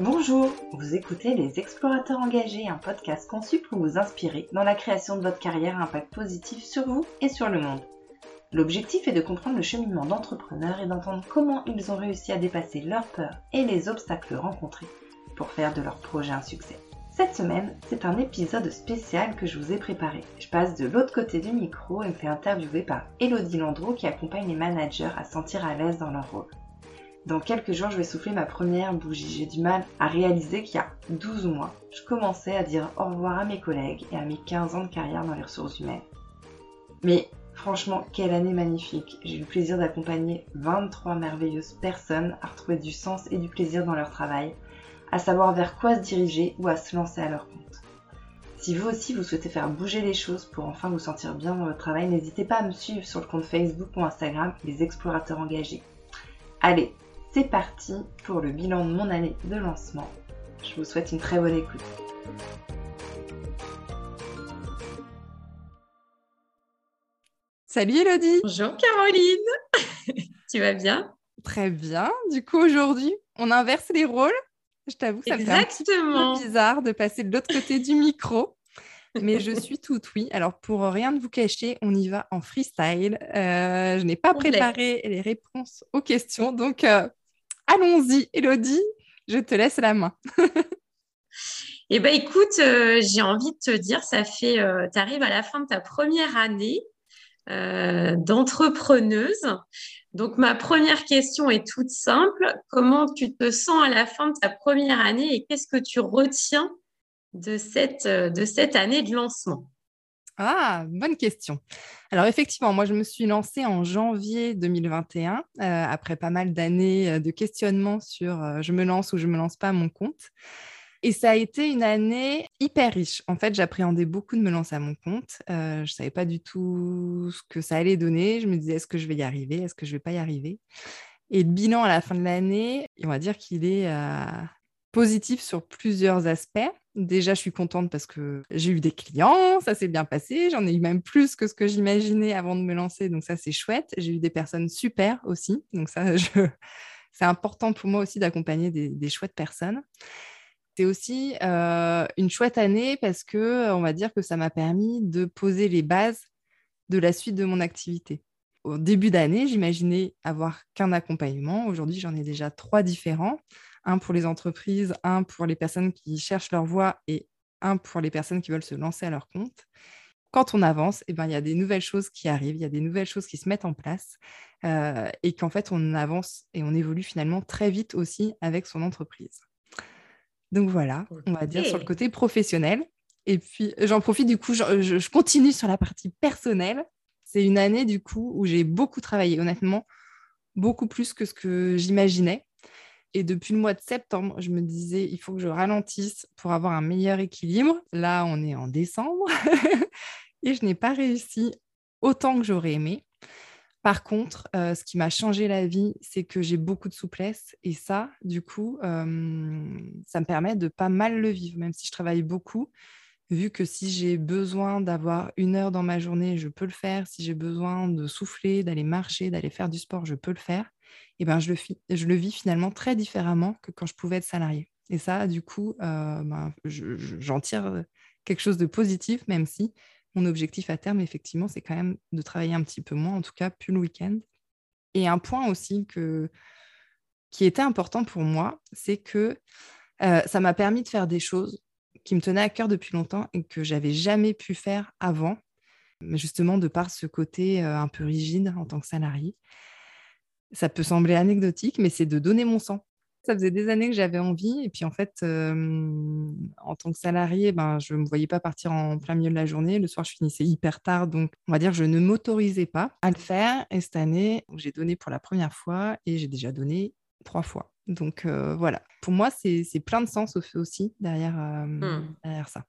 Bonjour, vous écoutez Les Explorateurs Engagés, un podcast conçu pour vous inspirer dans la création de votre carrière à impact positif sur vous et sur le monde. L'objectif est de comprendre le cheminement d'entrepreneurs et d'entendre comment ils ont réussi à dépasser leurs peurs et les obstacles rencontrés pour faire de leur projet un succès. Cette semaine, c'est un épisode spécial que je vous ai préparé. Je passe de l'autre côté du micro et me fais interviewer par Elodie Landreau qui accompagne les managers à sentir à l'aise dans leur rôle. Dans quelques jours, je vais souffler ma première bougie. J'ai du mal à réaliser qu'il y a 12 mois, je commençais à dire au revoir à mes collègues et à mes 15 ans de carrière dans les ressources humaines. Mais franchement, quelle année magnifique. J'ai eu le plaisir d'accompagner 23 merveilleuses personnes à retrouver du sens et du plaisir dans leur travail, à savoir vers quoi se diriger ou à se lancer à leur compte. Si vous aussi vous souhaitez faire bouger les choses pour enfin vous sentir bien dans votre travail, n'hésitez pas à me suivre sur le compte Facebook ou Instagram Les Explorateurs Engagés. Allez, c'est parti pour le bilan de mon année de lancement. Je vous souhaite une très bonne écoute. Salut Elodie Bonjour Caroline Tu vas bien? Très bien. Du coup, aujourd'hui, on inverse les rôles. Je t'avoue que ça me fait un petit peu bizarre de passer de l'autre côté du micro. Mais je suis toute oui. Alors, pour rien de vous cacher, on y va en freestyle. Euh, je n'ai pas préparé les réponses aux questions. Donc, euh, allons-y, Elodie. Je te laisse la main. eh bien, écoute, euh, j'ai envie de te dire, ça fait, tu arrives à la fin de ta première année d'entrepreneuse. Donc, ma première question est toute simple. Comment tu te sens à la fin de ta première année et qu'est-ce que tu retiens de cette année de lancement? Ah, bonne question. Alors effectivement, moi je me suis lancée en janvier 2021, euh, après pas mal d'années euh, de questionnement sur euh, je me lance ou je me lance pas à mon compte. Et ça a été une année hyper riche. En fait, j'appréhendais beaucoup de me lancer à mon compte. je ne savais pas du tout ce que ça allait donner. Je me disais, est-ce que je vais y arriver? Est-ce que je ne vais pas y arriver? Et le bilan à la fin de l'année, on va dire qu'il est positif sur plusieurs aspects. Déjà, je suis contente parce que j'ai eu des clients, ça s'est bien passé. J'en ai eu même plus que ce que j'imaginais avant de me lancer, donc ça, c'est chouette. J'ai eu des personnes super aussi, donc ça, c'est important pour moi aussi d'accompagner des chouettes personnes. C'est aussi euh, une chouette année parce que on va dire que ça m'a permis de poser les bases de la suite de mon activité. Au début d'année, j'imaginais avoir qu'un accompagnement. Aujourd'hui, j'en ai déjà trois différents. Un pour les entreprises, un pour les personnes qui cherchent leur voie et un pour les personnes qui veulent se lancer à leur compte. Quand on avance, eh ben, il y a des nouvelles choses qui arrivent, il y a des nouvelles choses qui se mettent en place euh, et qu'en fait, on avance et on évolue finalement très vite aussi avec son entreprise. Donc voilà, on va dire sur le côté professionnel. Et puis j'en profite du coup, je, continue sur la partie personnelle. C'est une année du coup où j'ai beaucoup travaillé, honnêtement, beaucoup plus que ce que j'imaginais. Et depuis le mois de septembre, je me disais, il faut que je ralentisse pour avoir un meilleur équilibre. Là, on est en décembre et je n'ai pas réussi autant que j'aurais aimé. Par contre, euh, ce qui m'a changé la vie, c'est que j'ai beaucoup de souplesse et ça, du coup, euh, ça me permet de pas mal le vivre, même si je travaille beaucoup, vu que si j'ai besoin d'avoir une heure dans ma journée, je peux le faire. Si j'ai besoin de souffler, d'aller marcher, d'aller faire du sport, je peux le faire. Et ben, je le, je le vis finalement très différemment que quand je pouvais être salarié. Et ça, du coup, euh, ben, j'en tire quelque chose de positif, même si mon objectif à terme, effectivement, c'est quand même de travailler un petit peu moins, en tout cas plus le week-end. Et un point aussi que, qui était important pour moi, c'est que euh, ça m'a permis de faire des choses qui me tenaient à cœur depuis longtemps et que j'avais jamais pu faire avant, justement de par ce côté euh, un peu rigide en tant que salarié. Ça peut sembler anecdotique, mais c'est de donner mon sang. Ça faisait des années que j'avais envie. Et puis, en fait, en tant que salarié, ben, je ne me voyais pas partir en plein milieu de la journée. Le soir, je finissais hyper tard. Donc, on va dire, je ne m'autorisais pas à le faire. Et cette année, j'ai donné pour la première fois et j'ai déjà donné trois fois. Donc, voilà. Pour moi, c'est plein de sens aussi derrière, mmh. derrière ça.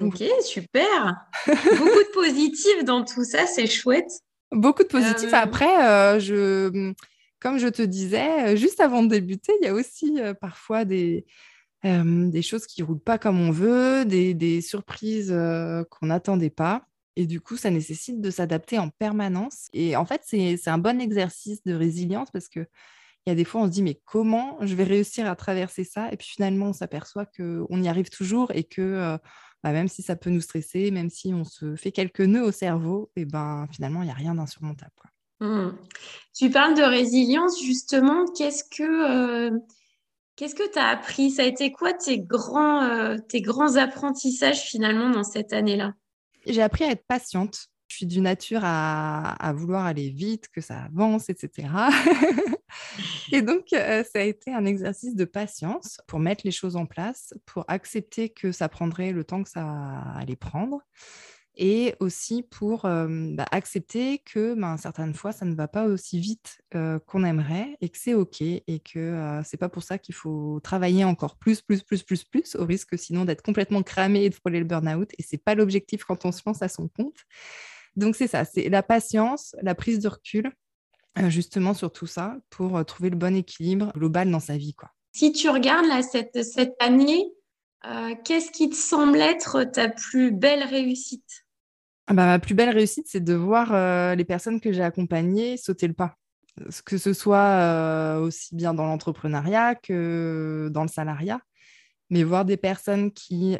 ok, super. Beaucoup de positifs dans tout ça, c'est chouette. Beaucoup de positifs. Après, je comme je te disais, euh, juste avant de débuter, il y a aussi euh, parfois des, euh, des choses qui ne roulent pas comme on veut, des, surprises qu'on n'attendait pas. Et du coup, ça nécessite de s'adapter en permanence. Et en fait, c'est un bon exercice de résilience parce que Il y a des fois, on se dit, mais comment je vais réussir à traverser ça? Et puis finalement, on s'aperçoit qu'on y arrive toujours et que bah, même si ça peut nous stresser, même si on se fait quelques nœuds au cerveau, et ben finalement, il n'y a rien d'insurmontable. Mmh. Tu parles de résilience, justement. Qu'est-ce que euh, qu'est-ce que tu as appris? Ça a été quoi tes grands, euh, tes grands apprentissages finalement dans cette année-là? J'ai appris à être patiente. Je suis du nature à, vouloir aller vite, que ça avance, etc. et donc, euh, ça a été un exercice de patience pour mettre les choses en place, pour accepter que ça prendrait le temps que ça allait prendre et aussi pour bah, accepter que ben, certaines fois, ça ne va pas aussi vite qu'on aimerait et que c'est OK et que c'est pas pour ça qu'il faut travailler encore plus, plus, plus, plus, plus, au risque sinon d'être complètement cramé et de frôler le burn-out. Et c'est pas l'objectif quand on se lance à son compte. Donc c'est ça, c'est la patience, la prise de recul, justement sur tout ça pour trouver le bon équilibre global dans sa vie. Quoi. Si tu regardes là, cette, cette année, qu'est-ce qui te semble être ta plus belle réussite? Bah, ma plus belle réussite, c'est de voir euh, les personnes que j'ai accompagnées sauter le pas. Que ce soit euh, aussi bien dans l'entrepreneuriat que dans le salariat. Mais voir des personnes qui,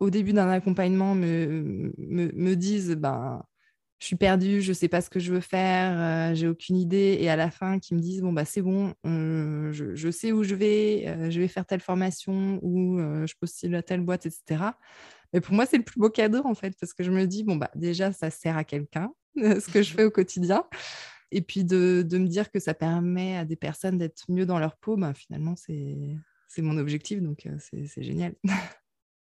au début d'un accompagnement, me, me, disent ben, Je suis perdue, je ne sais pas ce que je veux faire, euh, j'ai aucune idée. Et à la fin, qui me disent Bon, bah, c'est bon, je, je, sais où je vais, je vais faire telle formation ou je postule à telle boîte, etc. Mais pour moi, c'est le plus beau cadeau, en fait, parce que je me dis, bon, bah, déjà, ça sert à quelqu'un, ce que je fais au quotidien. Et puis de, de, me dire que ça permet à des personnes d'être mieux dans leur peau, bah, finalement, c'est mon objectif, donc euh, c'est génial.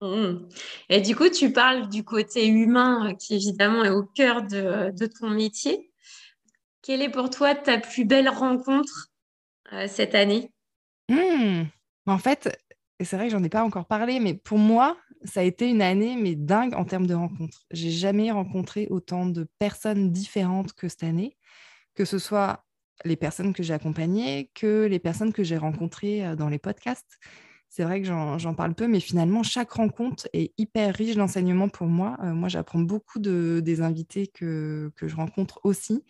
Mmh. Et du coup, tu parles du côté humain euh, qui évidemment est au cœur de, de, ton métier. Quelle est pour toi ta plus belle rencontre euh, cette année? Mmh. En fait, c'est vrai que j'en ai pas encore parlé, mais pour moi, ça a été une année mais dingue en termes de rencontres. J'ai jamais rencontré autant de personnes différentes que cette année, que ce soit les personnes que j'ai accompagnées, que les personnes que j'ai rencontrées euh, dans les podcasts. C'est vrai que j'en parle peu, mais finalement, chaque rencontre est hyper riche d'enseignements pour moi. Euh, moi, j'apprends beaucoup de, des invités que, que, je rencontre aussi.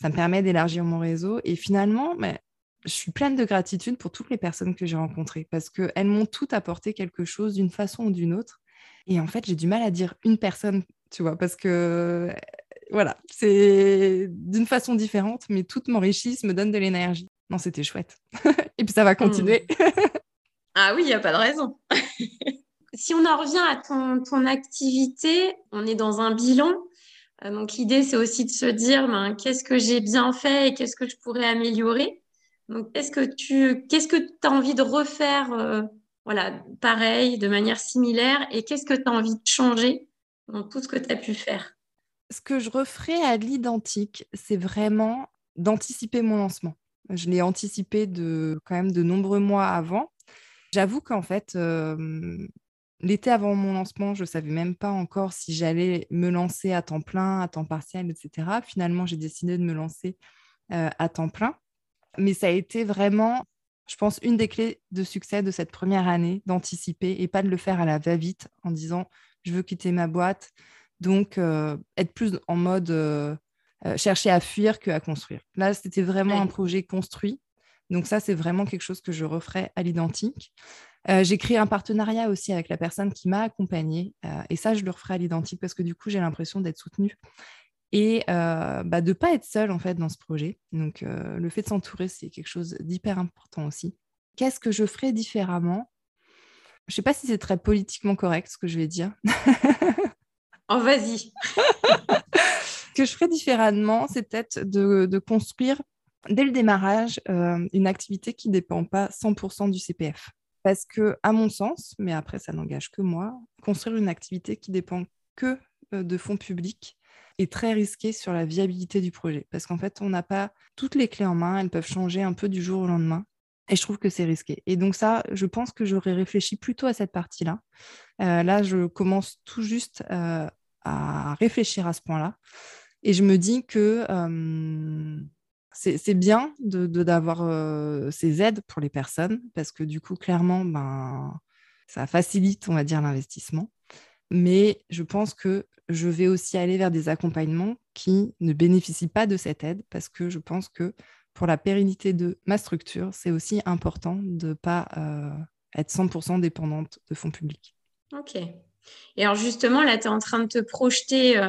Ça me permet d'élargir mon réseau. Et finalement, mais je suis pleine de gratitude pour toutes les personnes que j'ai rencontrées parce qu'elles m'ont toutes apporté quelque chose d'une façon ou d'une autre. Et en fait, j'ai du mal à dire une personne, tu vois, parce que voilà, c'est d'une façon différente, mais toutes m'enrichissent, me donnent de l'énergie. Non, c'était chouette. Et puis ça va continuer. Hmm. ah oui, il n'y a pas de raison. si on en revient à ton, ton activité, on est dans un bilan. Euh, donc l'idée, c'est aussi de se dire ben, qu'est-ce que j'ai bien fait et qu'est-ce que je pourrais améliorer? Donc, qu'est-ce que tu as envie de refaire euh, voilà, pareil, de manière similaire Et qu'est-ce que tu as envie de changer dans tout ce que tu as pu faire? Ce que je referais à l'identique, c'est vraiment d'anticiper mon lancement. Je l'ai anticipé de quand même de nombreux mois avant. J'avoue qu'en fait, euh, l'été avant mon lancement, je ne savais même pas encore si j'allais me lancer à temps plein, à temps partiel, etc. Finalement, j'ai décidé de me lancer euh, à temps plein. Mais ça a été vraiment, je pense, une des clés de succès de cette première année, d'anticiper et pas de le faire à la va-vite en disant je veux quitter ma boîte. Donc, euh, être plus en mode euh, euh, chercher à fuir qu'à construire. Là, c'était vraiment un projet construit. Donc, ça, c'est vraiment quelque chose que je referai à l'identique. j'ai créé un partenariat aussi avec la personne qui m'a accompagnée. et ça, je le referai à l'identique parce que du coup, j'ai l'impression d'être soutenue et euh, bah, de ne pas être seul en fait dans ce projet. Donc euh, le fait de s'entourer, c'est quelque chose d'hyper important aussi. Qu'est-ce que je ferais différemment? Je ne sais pas si c'est très politiquement correct ce que je vais dire. oh, vas-y. ce que je ferais différemment, c'est peut-être de, construire dès le démarrage euh, une activité qui ne dépend pas 100% du CPF. Parce que, à mon sens, mais après ça n'engage que moi, construire une activité qui dépend que de fonds publics très risqué sur la viabilité du projet parce qu'en fait, on n'a pas toutes les clés en main, elles peuvent changer un peu du jour au lendemain. Et je trouve que c'est risqué. Et donc ça, je pense que j'aurais réfléchi plutôt à cette partie-là. Euh, là, je commence tout juste euh, à réfléchir à ce point-là. Et je me dis que euh, c'est bien d'avoir de, ces aides pour les personnes parce que du coup, clairement, ben, ça facilite, on va dire, l'investissement. Mais je pense que je vais aussi aller vers des accompagnements qui ne bénéficient pas de cette aide parce que je pense que pour la pérennité de ma structure, c'est aussi important de ne pas être 100% dépendante de fonds publics. Ok. Et alors justement, là, tu es en train de te projeter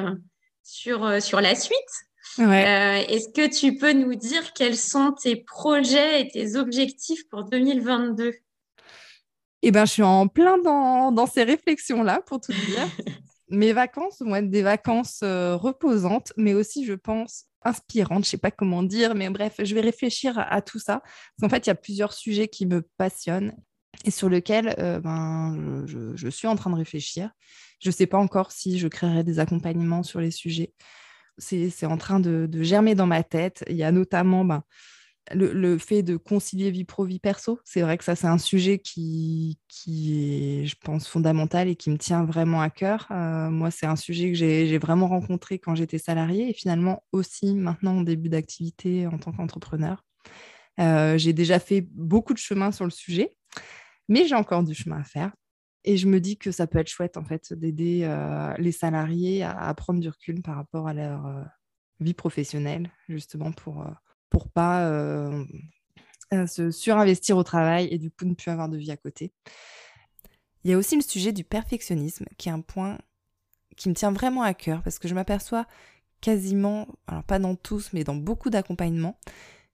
sur, sur la suite. Est-ce que tu peux nous dire quels sont tes projets et tes objectifs pour 2022 Eh bien, je suis en plein dans, dans ces réflexions-là, pour tout dire. Mes vacances vont être des vacances reposantes, mais aussi, je pense, inspirantes. Je ne sais pas comment dire, mais bref, je vais réfléchir à, tout ça. Parce qu'en fait, il y a plusieurs sujets qui me passionnent et sur lesquels ben, je, suis en train de réfléchir. Je ne sais pas encore si je créerai des accompagnements sur les sujets c'est en train de, germer dans ma tête. Il y a notamment ben, le, fait de concilier vie pro, vie perso. C'est vrai que ça, c'est un sujet qui, est, je pense, fondamental et qui me tient vraiment à cœur. Euh, moi, c'est un sujet que j'ai vraiment rencontré quand j'étais salariée et finalement aussi maintenant au début d'activité en tant qu'entrepreneur. Euh, j'ai déjà fait beaucoup de chemin sur le sujet, mais j'ai encore du chemin à faire. Et je me dis que ça peut être chouette, en fait, d'aider euh, les salariés à, prendre du recul par rapport à leur vie professionnelle, justement, pour pour pas se surinvestir au travail et du coup ne plus avoir de vie à côté. Il y a aussi le sujet du perfectionnisme, qui est un point qui me tient vraiment à cœur, parce que je m'aperçois quasiment, alors pas dans tous, mais dans beaucoup d'accompagnements,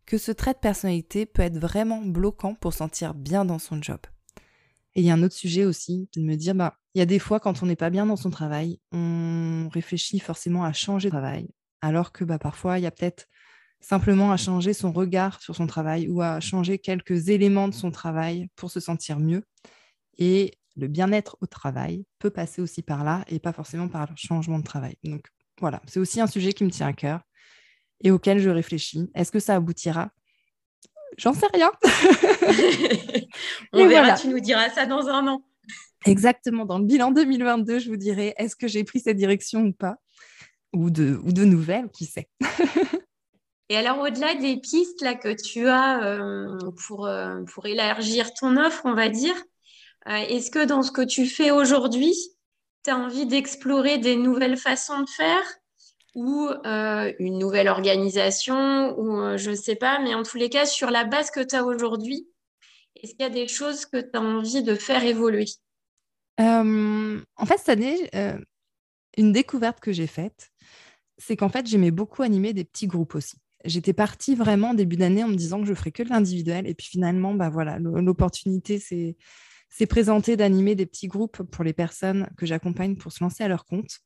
que ce trait de personnalité peut être vraiment bloquant pour sentir bien dans son job. Et il y a un autre sujet aussi, de me dire, bah, il y a des fois, quand on n'est pas bien dans son travail, on réfléchit forcément à changer de travail, alors que bah, parfois, il y a peut-être simplement à changer son regard sur son travail ou à changer quelques éléments de son travail pour se sentir mieux. Et le bien-être au travail peut passer aussi par là et pas forcément par le changement de travail. Donc voilà, c'est aussi un sujet qui me tient à cœur et auquel je réfléchis. Est-ce que ça aboutira? J'en sais rien. On verra, tu nous diras ça dans un an. Exactement, dans le bilan 2022, je vous dirai est-ce que j'ai pris cette direction ou pas? Ou de, ou de nouvelles, qui sait? Et alors, au-delà des pistes là, que tu as euh, pour, euh, pour élargir ton offre, on va dire, euh, est-ce que dans ce que tu fais aujourd'hui, tu as envie d'explorer des nouvelles façons de faire ou une nouvelle organisation, ou je ne sais pas, mais en tous les cas, sur la base que tu as aujourd'hui, est-ce qu'il y a des choses que tu as envie de faire évoluer? En fait, cette année, une découverte que j'ai faite, c'est qu'en fait, j'aimais beaucoup animer des petits groupes aussi. J'étais partie vraiment début d'année en me disant que je ferais que de l'individuel. Et puis finalement, bah voilà, l'opportunité s'est présentée d'animer des petits groupes pour les personnes que j'accompagne pour se lancer à leur compte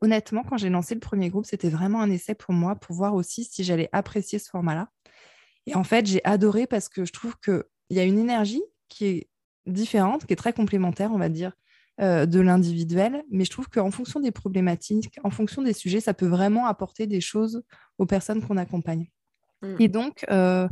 honnêtement, quand j'ai lancé le premier groupe, c'était vraiment un essai pour moi, pour voir aussi si j'allais apprécier ce format-là. Et en fait, j'ai adoré parce que je trouve qu'il y a une énergie qui est différente, qui est très complémentaire, on va dire, euh, de l'individuel. Mais je trouve qu'en fonction des problématiques, en fonction des sujets, ça peut vraiment apporter des choses aux personnes qu'on accompagne. Mm. Et donc, euh,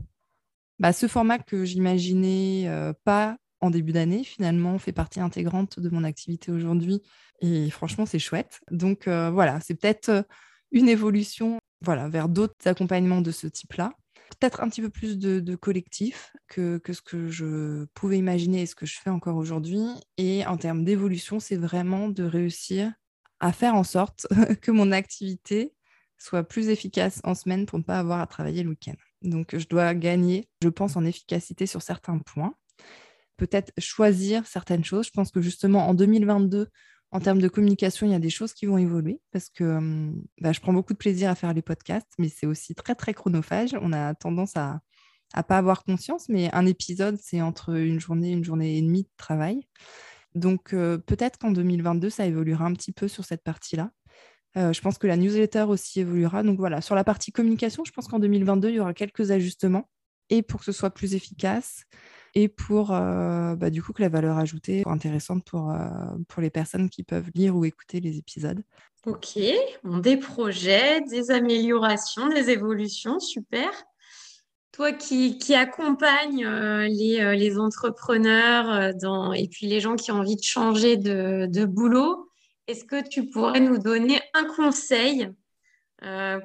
bah, ce format que j'imaginais euh, pas en début d'année, finalement, fait partie intégrante de mon activité aujourd'hui. Et franchement, c'est chouette. Donc euh, voilà, c'est peut-être une évolution voilà, vers d'autres accompagnements de ce type-là. Peut-être un petit peu plus de, collectif que, que, ce que je pouvais imaginer et ce que je fais encore aujourd'hui. Et en termes d'évolution, c'est vraiment de réussir à faire en sorte que mon activité soit plus efficace en semaine pour ne pas avoir à travailler le week-end. Donc, je dois gagner, je pense, en efficacité sur certains points peut-être choisir certaines choses. Je pense que justement en 2022, en termes de communication, il y a des choses qui vont évoluer parce que bah, je prends beaucoup de plaisir à faire les podcasts, mais c'est aussi très très chronophage. On a tendance à ne pas avoir conscience, mais un épisode, c'est entre une journée, une journée et demie de travail. Donc peut-être qu'en 2022, ça évoluera un petit peu sur cette partie-là. je pense que la newsletter aussi évoluera. Donc voilà, sur la partie communication, je pense qu'en 2022, il y aura quelques ajustements et pour que ce soit plus efficace et pour euh, bah, du coup que la valeur ajoutée soit intéressante pour, euh, pour les personnes qui peuvent lire ou écouter les épisodes. Ok, des projets, des améliorations, des évolutions, super. Toi qui, qui accompagnes euh, les, entrepreneurs et puis les gens qui ont envie de changer de, de boulot, est-ce que tu pourrais nous donner un conseil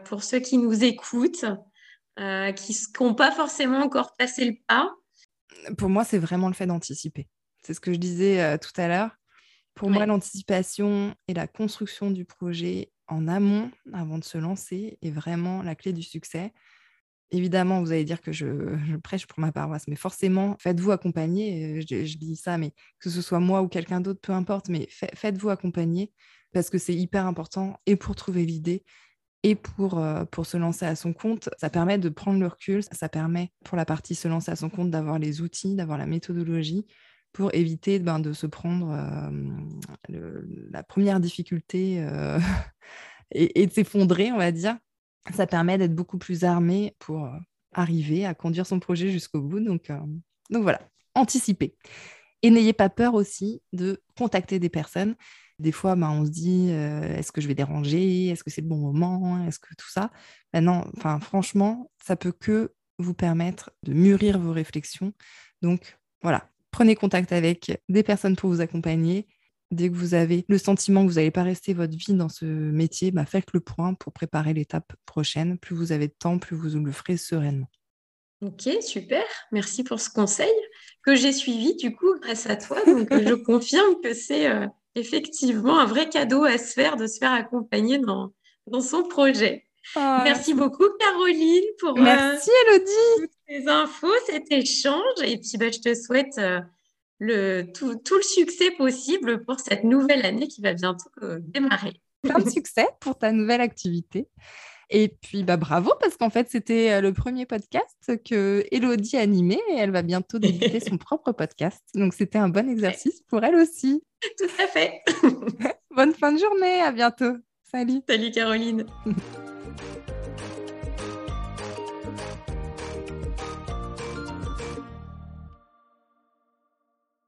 pour ceux qui nous écoutent, qui n'ont pas forcément encore passé le pas? Pour moi, c'est vraiment le fait d'anticiper. C'est ce que je disais euh, tout à l'heure. Pour moi, l'anticipation et la construction du projet en amont, avant de se lancer, est vraiment la clé du succès. évidemment, vous allez dire que je, prêche pour ma paroisse, mais forcément, faites-vous accompagner. Je, je, dis ça, mais que ce soit moi ou quelqu'un d'autre, peu importe, mais faites-vous accompagner parce que c'est hyper important et pour trouver l'idée et pour, euh, pour se lancer à son compte. Ça permet de prendre le recul, ça permet pour la partie se lancer à son compte d'avoir les outils, d'avoir la méthodologie pour éviter ben, de se prendre euh, la première difficulté euh, et, de s'effondrer, on va dire. Ça permet d'être beaucoup plus armé pour arriver à conduire son projet jusqu'au bout. Donc, donc voilà, anticiper. Et n'ayez pas peur aussi de contacter des personnes des fois, ben, on se dit euh, est-ce que je vais déranger? Est-ce que c'est le bon moment? Est-ce que tout ça? Maintenant, enfin, franchement, ça peut que vous permettre de mûrir vos réflexions. Donc, voilà, prenez contact avec des personnes pour vous accompagner. Dès que vous avez le sentiment que vous n'allez pas rester votre vie dans ce métier, bah, faites le point pour préparer l'étape prochaine. Plus vous avez de temps, plus vous le ferez sereinement. Ok, super. Merci pour ce conseil que j'ai suivi du coup grâce à toi. Donc, je confirme que c'est euh, effectivement un vrai cadeau à se faire de se faire accompagner dans, dans son projet. Oh. Merci beaucoup, Caroline, pour euh, Merci, Elodie. toutes ces infos, cet échange. Et puis, bah, je te souhaite euh, le, tout, tout, le succès possible pour cette nouvelle année qui va bientôt euh, démarrer. Plein de succès pour ta nouvelle activité. Et puis, bah, bravo, parce qu'en fait, c'était le premier podcast que Elodie animait et elle va bientôt débuter son propre podcast. Donc, c'était un bon exercice pour elle aussi. Tout à fait. Bonne fin de journée, à bientôt. Salut. Salut Caroline.